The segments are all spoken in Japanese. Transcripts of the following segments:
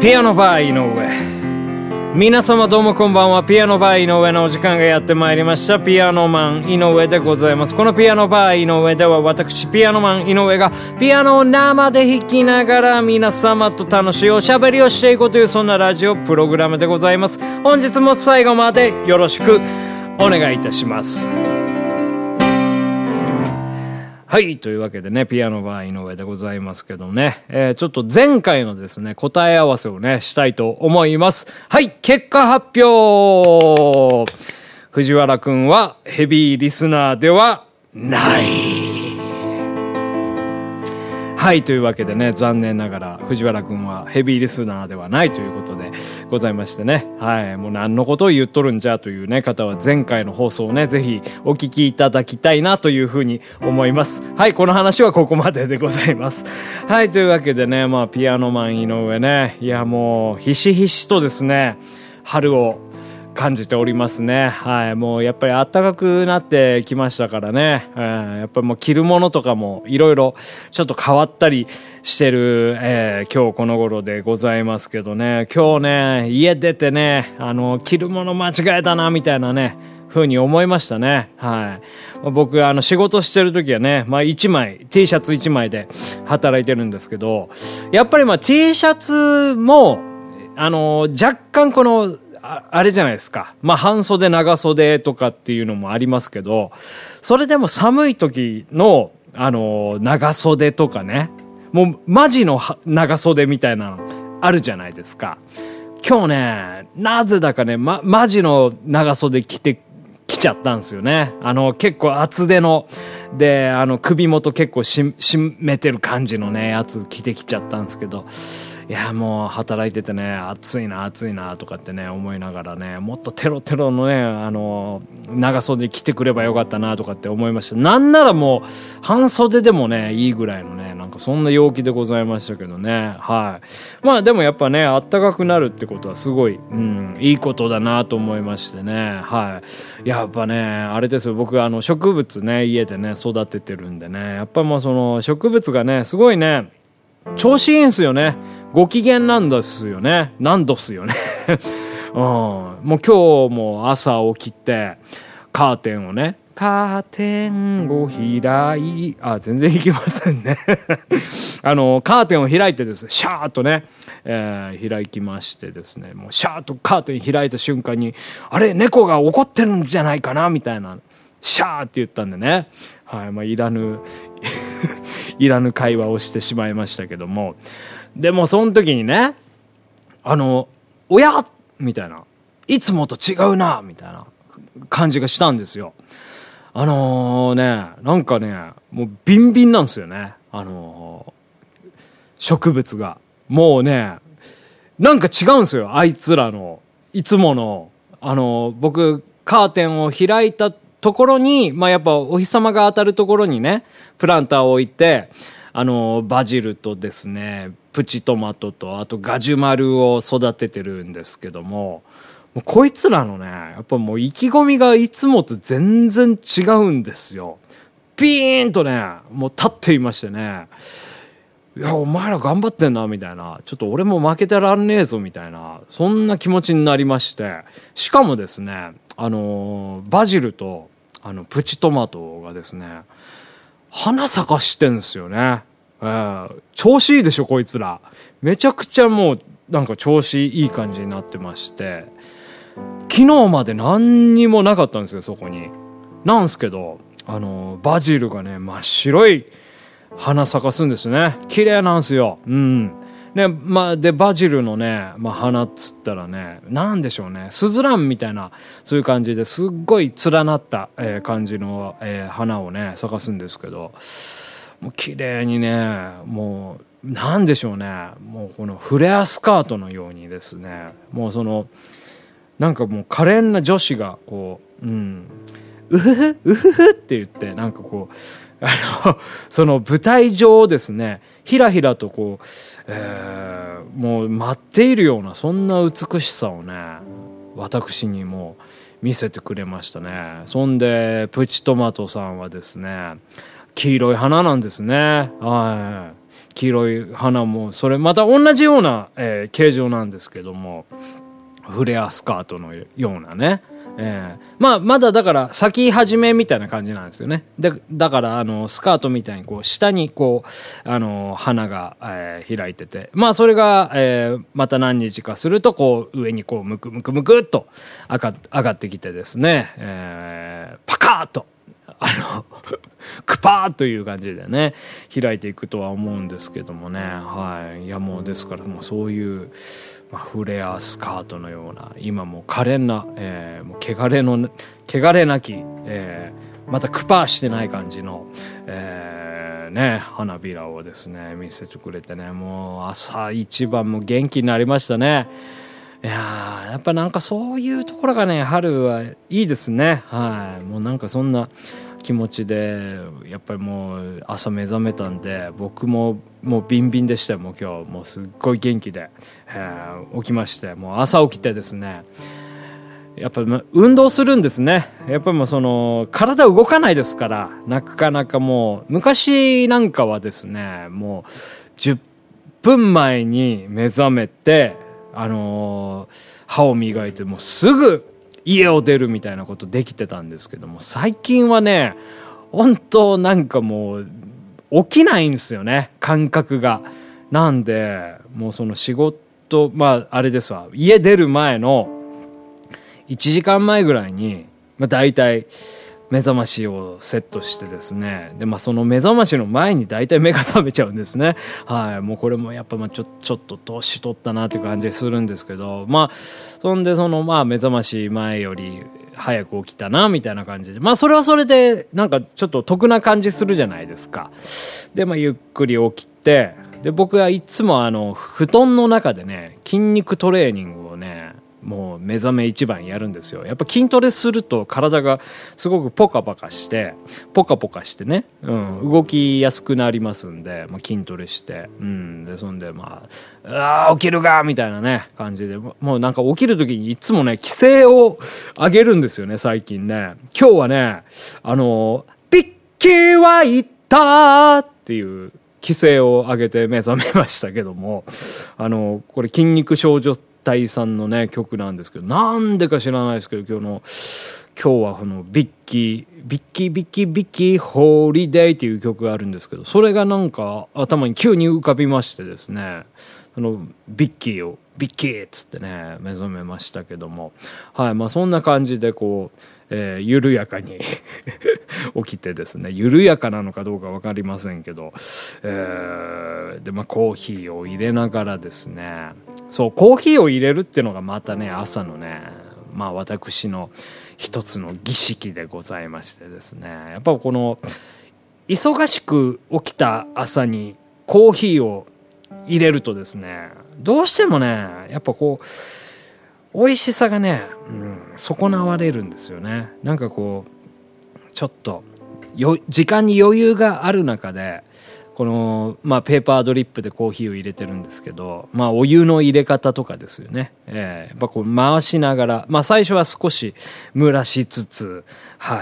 ピアノバー井上。皆様どうもこんばんは。ピアノバー井上のお時間がやってまいりました。ピアノマン井上でございます。このピアノバー井上では私ピアノマン井上がピアノを生で弾きながら皆様と楽しいおしゃべりをしていこうというそんなラジオプログラムでございます。本日も最後までよろしくお願いいたします。はい。というわけでね、ピアノバー井上でございますけどね、えー、ちょっと前回のですね、答え合わせをね、したいと思います。はい。結果発表藤原くんはヘビーリスナーではない。はい、というわけでね、残念ながら藤原くんはヘビーリスナーではないということでございましてね。はい、もう何のことを言っとるんじゃというね、方は前回の放送をね、ぜひお聞きいただきたいなというふうに思います。はい、この話はここまででございます。はい、というわけでね、まあ、ピアノマン井上ね、いやもう、ひしひしとですね、春を感じておりますね。はい。もうやっぱり暖かくなってきましたからね。うん、やっぱりもう着るものとかもいろいろちょっと変わったりしてる、えー、今日この頃でございますけどね。今日ね、家出てね、あの、着るもの間違えたな、みたいなね。ふうに思いましたね。はい。僕、あの、仕事してる時はね、まあ一枚、T シャツ一枚で働いてるんですけど、やっぱりまあ T シャツも、あの、若干この、ああれじゃないですか。まあ、半袖、長袖とかっていうのもありますけど、それでも寒い時の、あの、長袖とかね、もう、マジの長袖みたいなのあるじゃないですか。今日ね、なぜだかね、ま、マジの長袖着て、きちゃったんですよね。あの、結構厚手の、で、あの、首元結構し、締めてる感じのね、やつ着てきちゃったんですけど、いやもう働いててね暑いな暑いなとかってね思いながらねもっとテロテロのねあの長袖着てくればよかったなとかって思いました。なんならもう半袖でもねいいぐらいのねなんかそんな陽気でございましたけどね。はい。まあでもやっぱねあったかくなるってことはすごい、うん、いいことだなと思いましてね。はい。やっぱねあれですよ。僕あの植物ね家でね育ててるんでね。やっぱもうその植物がねすごいね調子いいんすよね。ご機嫌なんですよね。なんどすよね。うん。もう今日も朝起きて、カーテンをね、カーテンを開い、あ、全然いきませんね。あの、カーテンを開いてですね、シャーっとね、えー、開きましてですね、もうシャーっとカーテン開いた瞬間に、あれ、猫が怒ってるんじゃないかなみたいな、シャーって言ったんでね、はい、まあ、いらぬ いらぬ会話をしてしまいましたけども。でもその時にね、あの、おや？みたいな。いつもと違うな？みたいな感じがしたんですよ。あのー、ね、なんかね、もうビンビンなんですよね。あのー、植物が。もうね、なんか違うんですよ。あいつらの、いつもの、あのー、僕、カーテンを開いたところに、まあ、やっぱお日様が当たるところにね、プランターを置いて、あの、バジルとですね、プチトマトと、あとガジュマルを育ててるんですけども、もうこいつらのね、やっぱもう意気込みがいつもと全然違うんですよ。ピーンとね、もう立っていましてね、いや、お前ら頑張ってんな、みたいな。ちょっと俺も負けてらんねえぞ、みたいな。そんな気持ちになりまして。しかもですね、あのバジルとあのプチトマトがですね花咲かしてんすよね、えー、調子いいでしょこいつら。めちゃくちゃもうなんか調子いい感じになってまして。昨日まで何にもなかったんですよそこに。なんすけどあのバジルがね真っ白い花咲かすんですね。綺麗なんすよ。うん。ね、まあ、で、バジルのね、まあ、花っつったらね、なんでしょうね、スズランみたいな、そういう感じですっごい連なった、えー、感じの、えー、花をね、咲かすんですけど、もう綺麗にね、もう、なんでしょうね、もうこのフレアスカートのようにですね、もうその、なんかもう可憐な女子が、こう、うん、うふふ、うふふって言って、なんかこう、あの、その舞台上をですね、ひらひらとこう、えー、もう待っているような、そんな美しさをね、私にも見せてくれましたね。そんで、プチトマトさんはですね、黄色い花なんですね。はい。黄色い花も、それまた同じような、えー、形状なんですけども、フレアスカートのようなね。えー、まあ、まだだから咲き始めみたいな感じなんですよね。で、だからあの、スカートみたいにこう、下にこう、あの、花が、えー、開いてて、まあ、それが、えー、また何日かすると、こう、上にこう、むくむくむくっと上が上がってきてですね、えー、パカーッと、あのクパーという感じでね開いていくとは思うんですけどもね。はい。いやもうですからもうそういう、まあ、フレアスカートのような今も可憐な、えー、もう汚れの汚れなき、えー、またクパーしてない感じの、えー、ね花びらをですね見せてくれてねもう朝一番も元気になりましたね。いややっぱなんかそういうところがね春はいいですね。はい。もうなんかそんな気持ちでやっぱりもう朝目覚めたんで僕ももうビンビンでしたよもう今日。もうすっごい元気で、えー、起きましてもう朝起きてですねやっぱ運動するんですね。やっぱりもうその体動かないですからなかなかもう昔なんかはですねもう10分前に目覚めてあのー、歯を磨いてもうすぐ家を出るみたいなことできてたんですけども最近はね本当なんかもう起きないんですよね感覚が。なんでもうその仕事まああれですわ家出る前の1時間前ぐらいに、まあ、大体目覚ましをセットしてですね。で、まあその目覚ましの前に大体目が覚めちゃうんですね。はい。もうこれもやっぱまあちょ、ちょっと年取ったなっていう感じするんですけど、まあ、そんでそのまあ目覚まし前より早く起きたな、みたいな感じで。まあそれはそれでなんかちょっと得な感じするじゃないですか。で、まあゆっくり起きて、で、僕はいつもあの、布団の中でね、筋肉トレーニングをね、もう目覚め一番やるんですよ。やっぱ筋トレすると体がすごくポカポカしてポカポカしてね、うん、動きやすくなりますんで、まあ、筋トレして、うん、でそんでまあ「あ起きるか!」みたいなね感じで。もうなんか起きる時にいつもね規制を上げるんですよね最近ね。今日はねあの「ビッキーは言った!」っていう奇声を上げて目覚めましたけどもあのこれ筋肉少女帯さんのね曲なんですけどなんでか知らないですけど今日の今日はこのビッキービッキービッキービッキーホーリデーっていう曲があるんですけどそれがなんか頭に急に浮かびましてですねそのビッキーをビッキーっつってね目覚めましたけどもはいまあそんな感じでこうえー、緩やかに 起きてですね緩やかなのかどうか分かりませんけど、えー、でまあコーヒーを入れながらですねそうコーヒーを入れるっていうのがまたね朝のねまあ私の一つの儀式でございましてですね。やっぱこの忙しく起きた朝にコーヒーを入れるとですねどうしてもねやっぱこう美味しさがね、うん、損なわれるんですよね。なんかこうちょっと時間に余裕がある中でこの、まあ、ペーパードリップでコーヒーを入れてるんですけど、まあ、お湯の入れ方とかですよね。えー、やっぱこう回しながら、まあ、最初は少し蒸らしつつ、はい。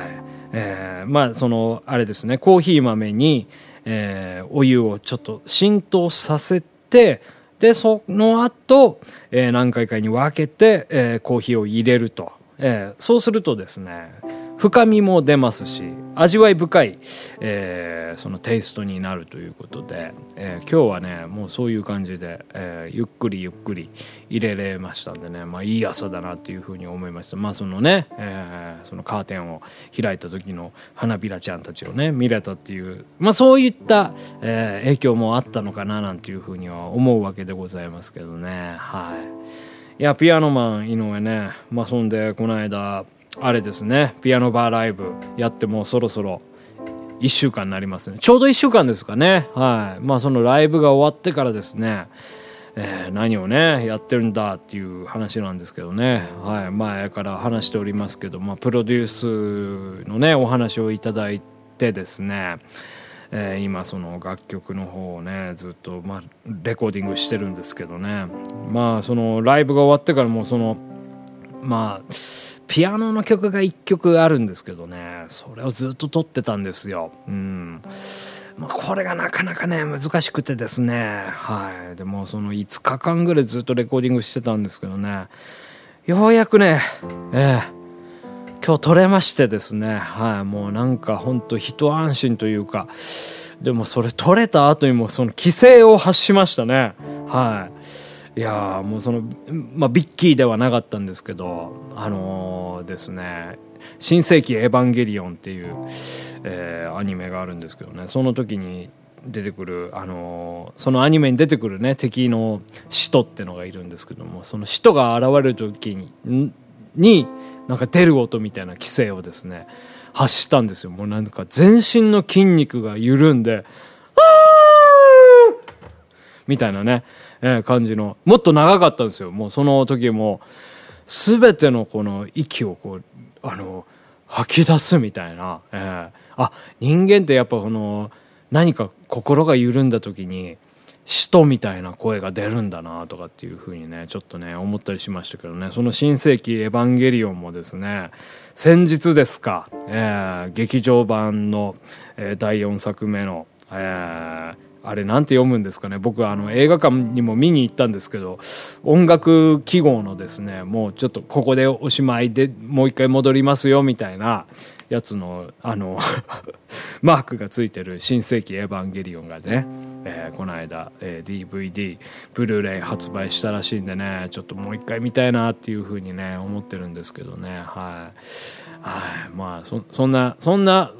えー、まあ、その、あれですね、コーヒー豆に、えー、お湯をちょっと浸透させて、で、その後、えー、何回かに分けて、えー、コーヒーを入れると。えー、そうするとですね、深みも出ますし味わい深い、えー、そのテイストになるということで、えー、今日はねもうそういう感じで、えー、ゆっくりゆっくり入れれましたんでねまあいい朝だなっていうふうに思いました。まあそのね、えー、そのカーテンを開いた時の花びらちゃんたちをね見れたっていうまあそういった、えー、影響もあったのかななんていうふうには思うわけでございますけどね。はい。いやピアノマン井上ねまあそんでこの間あれですね。ピアノバーライブやってもうそろそろ1週間になりますね。ちょうど1週間ですかね。はい。まあそのライブが終わってからですね。えー、何をねやってるんだっていう話なんですけどね、はい、前から話しておりますけど、まあ、プロデュースのねお話をいただいてですね、えー、今その楽曲の方をねずっと、まあ、レコーディングしてるんですけどね。まあそのライブが終わってからもそのまあピアノの曲が1曲あるんですけどねそれをずっと撮ってたんですよ。うん、これがなかなかね、難しくてですね。はい。でもその5日間ぐらいずっとレコーディングしてたんですけどね。ようやくね、ええ今日撮れましてですね。はい。もうなんかほんと一安心というか、でもそれ撮れた後にもその規制を発しましたね。はい。いやもうその、まあ、ビッキーではなかったんですけど、あのー、ですね、新世紀エヴァンゲリオンっていう、えー、アニメがあるんですけどね、その時に出てくる、あのー、そのアニメに出てくるね、敵の使徒ってのがいるんですけども、その使徒が現れる時に、に、なんか出る音みたいな規制をですね、発したんですよ。もうなんか全身の筋肉が緩んで、みたいなね、えー、感じの、もっと長かったんですよ。もうその時も、すべてのこの息をこう、あの、吐き出すみたいな、えー、あ、人間ってやっぱこの、何か心が緩んだ時に、使徒みたいな声が出るんだなとかっていうふうにね、ちょっとね、思ったりしましたけどね、その新世紀エヴァンゲリオンもですね、先日ですか、えー、劇場版の、えー、第4作目の、えー、あれなんて読むんですかね。僕あの映画館にも見に行ったんですけど音楽記号のですねもうちょっとここでおしまいでもう一回戻りますよみたいなやつのあの マークがついてる「新世紀エヴァンゲリオン」がね、えー、この間、えー、DVD ブルーレイ発売したらしいんでねちょっともう一回見たいなっていうふうにね思ってるんですけどね。はい、はい、まあそそんなそんな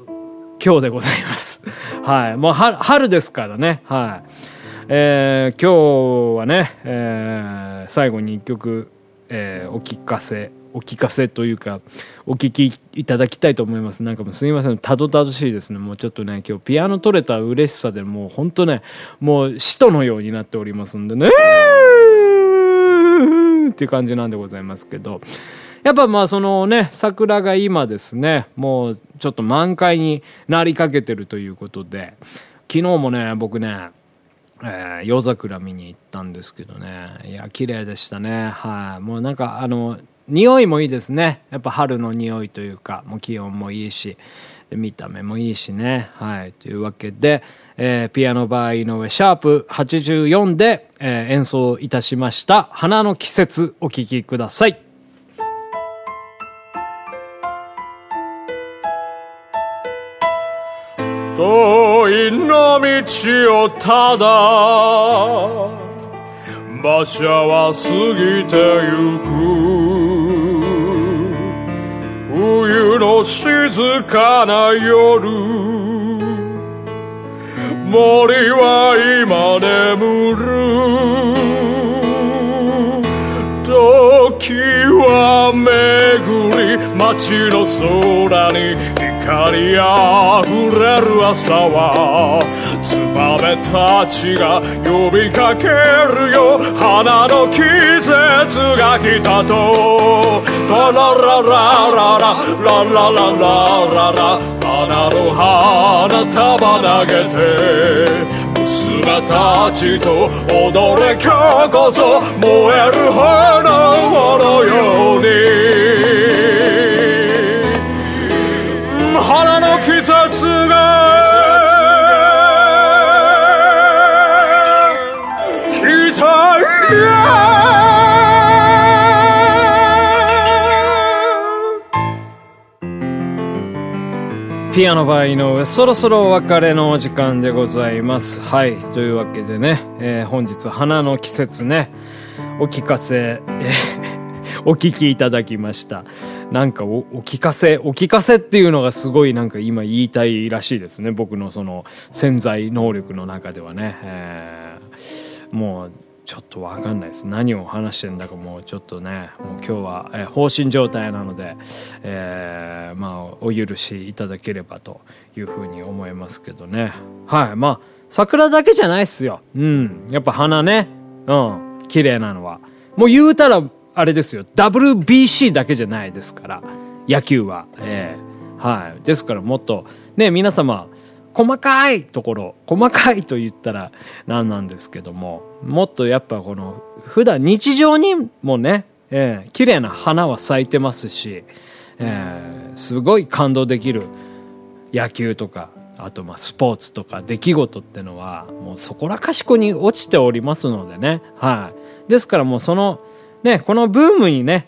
今日でございます。はい。もう春ですからね。はい。えー、今日はね、えー、最後に一曲、えー、お聞かせお聞かせというか、お聞きいただきたいと思います。なんかもうすみません。たどたどしいですね。もうちょっとね、今日ピアノ取れた嬉しさでもう本当ね、もう使徒のようになっておりますんでね、っていう感じなんでございますけど、やっぱまあそのね、桜が今ですね、もうちょっと満開になりかけてるということで、昨日もね、僕ね、えー、夜桜見に行ったんですけどね、いや、綺麗でしたね。はい、もうなんかあの、匂いもいいですね。やっぱ春の匂いというか、もう気温もいいし、見た目もいいしね。はい。というわけで、えー、ピアノバー井上シャープ84で、えー、演奏いたしました、花の季節お聴きください。遠いの道をただ馬車は過ぎてゆく。冬の静かな夜。森は今眠る。時は巡り街の空に光あふれる朝はツバメたちが呼びかけるよ。花の季節が来たと。ララララララララララララ花の花束投げて娘たちと踊れ今日こそ燃える炎のように。ピアノバイの上、そろそろお別れのお時間でございます。はい。というわけでね、えー、本日花の季節ね、お聞かせ、お聞きいただきました。なんかお、お聞かせ、お聞かせっていうのがすごいなんか今言いたいらしいですね。僕のその潜在能力の中ではね。えー、もう、ちょっとわかんないです。何を話してんだかもうちょっとね、もう今日は、えー、放心状態なので、えー、まあ、お許しいただければというふうに思いますけどね。はい。まあ、桜だけじゃないっすよ。うん。やっぱ花ね。うん。綺麗なのは。もう言うたらあれですよ、WBC だけじゃないですから、野球は。ええー、はい。ですからもっと、ね、皆様、細かいところ、細かいと言ったら何なんですけども、もっとやっぱこの、普段日常にもね、えー、綺麗な花は咲いてますし、えー、すごい感動できる野球とか、あとまあスポーツとか出来事ってのはもうそこらかしこに落ちておりますのでね。はい。ですからもうその、ね、このブームにね、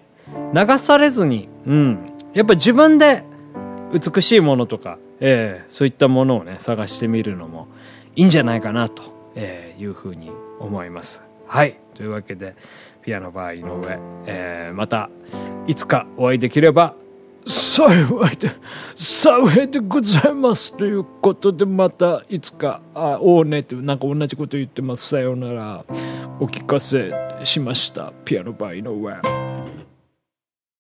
流されずに、うん。やっぱ自分で美しいものとか、えー、そういったものをね、探してみるのもいいんじゃないかなと、え、いうふうに思います。はい。というわけで、ピアノバー井上、えー、またいつかお会いできれば幸いで、幸いでございます。ということで、またいつか、あ、おうねって、なんか同じこと言ってます。さようなら。お聞かせしました。ピアノバー井上。